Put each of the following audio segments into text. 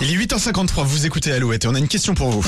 Il est 8h53, vous écoutez Alouette et on a une question pour vous.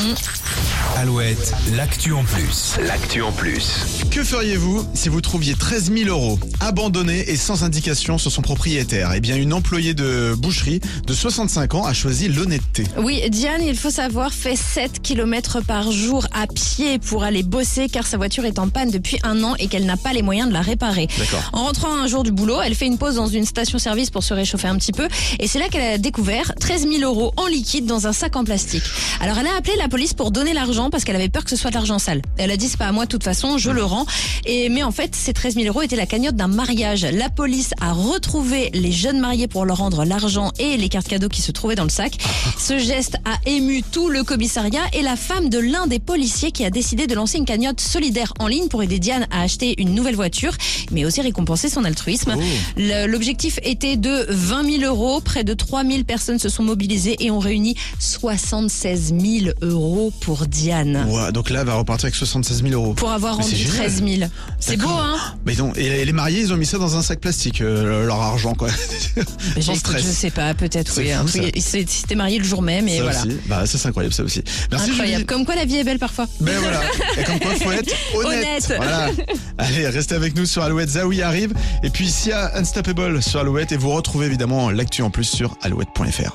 Alouette, l'actu en plus. L'actu en plus. Que feriez-vous si vous trouviez 13 000 euros abandonnés et sans indication sur son propriétaire? Eh bien, une employée de boucherie de 65 ans a choisi l'honnêteté. Oui, Diane, il faut savoir, fait 7 km par jour à pied pour aller bosser car sa voiture est en panne depuis un an et qu'elle n'a pas les moyens de la réparer. D'accord. En rentrant un jour du boulot, elle fait une pause dans une station-service pour se réchauffer un petit peu et c'est là qu'elle a découvert 13 000 euros en liquide dans un sac en plastique. Alors elle a appelé la police pour donner l'argent parce qu'elle avait peur que ce soit de l'argent sale. Elle a dit c'est pas à moi de toute façon, je le rends. Et mais en fait, ces 13 000 euros étaient la cagnotte d'un mariage. La police a retrouvé les jeunes mariés pour leur rendre l'argent et les cartes cadeaux qui se trouvaient dans le sac. Ce geste a ému tout le commissariat et la femme de l'un des policiers qui a décidé de lancer une cagnotte solidaire en ligne pour aider Diane à acheter une nouvelle voiture, mais aussi récompenser son altruisme. Oh. L'objectif était de 20 000 euros. Près de 3 000 personnes se sont mobilisées et ont réuni 76 000 euros pour Diane. Donc là, elle va repartir avec 76 000 euros. Pour avoir Mais c'est rendu génial. 13 000. C'est beau, D'accord. hein? Mais non, et les mariés, ils ont mis ça dans un sac plastique, euh, leur argent, quoi. Sans J'écoute, stress. Je sais pas, peut-être, C'est oui. fou, Un ça. truc- c'est- C'était marié le jour même et ça voilà. aussi. Bah, ça, c'est incroyable, ça aussi. Merci, Incroyable. Julie. Comme quoi la vie est belle parfois. Ben voilà. Et comme quoi, faut être honnête. Honnête. Voilà. Allez, restez avec nous sur Alouette. Zawi arrive. Et puis, ici, à Unstoppable sur Alouette. Et vous retrouvez évidemment l'actu en plus sur alouette.fr.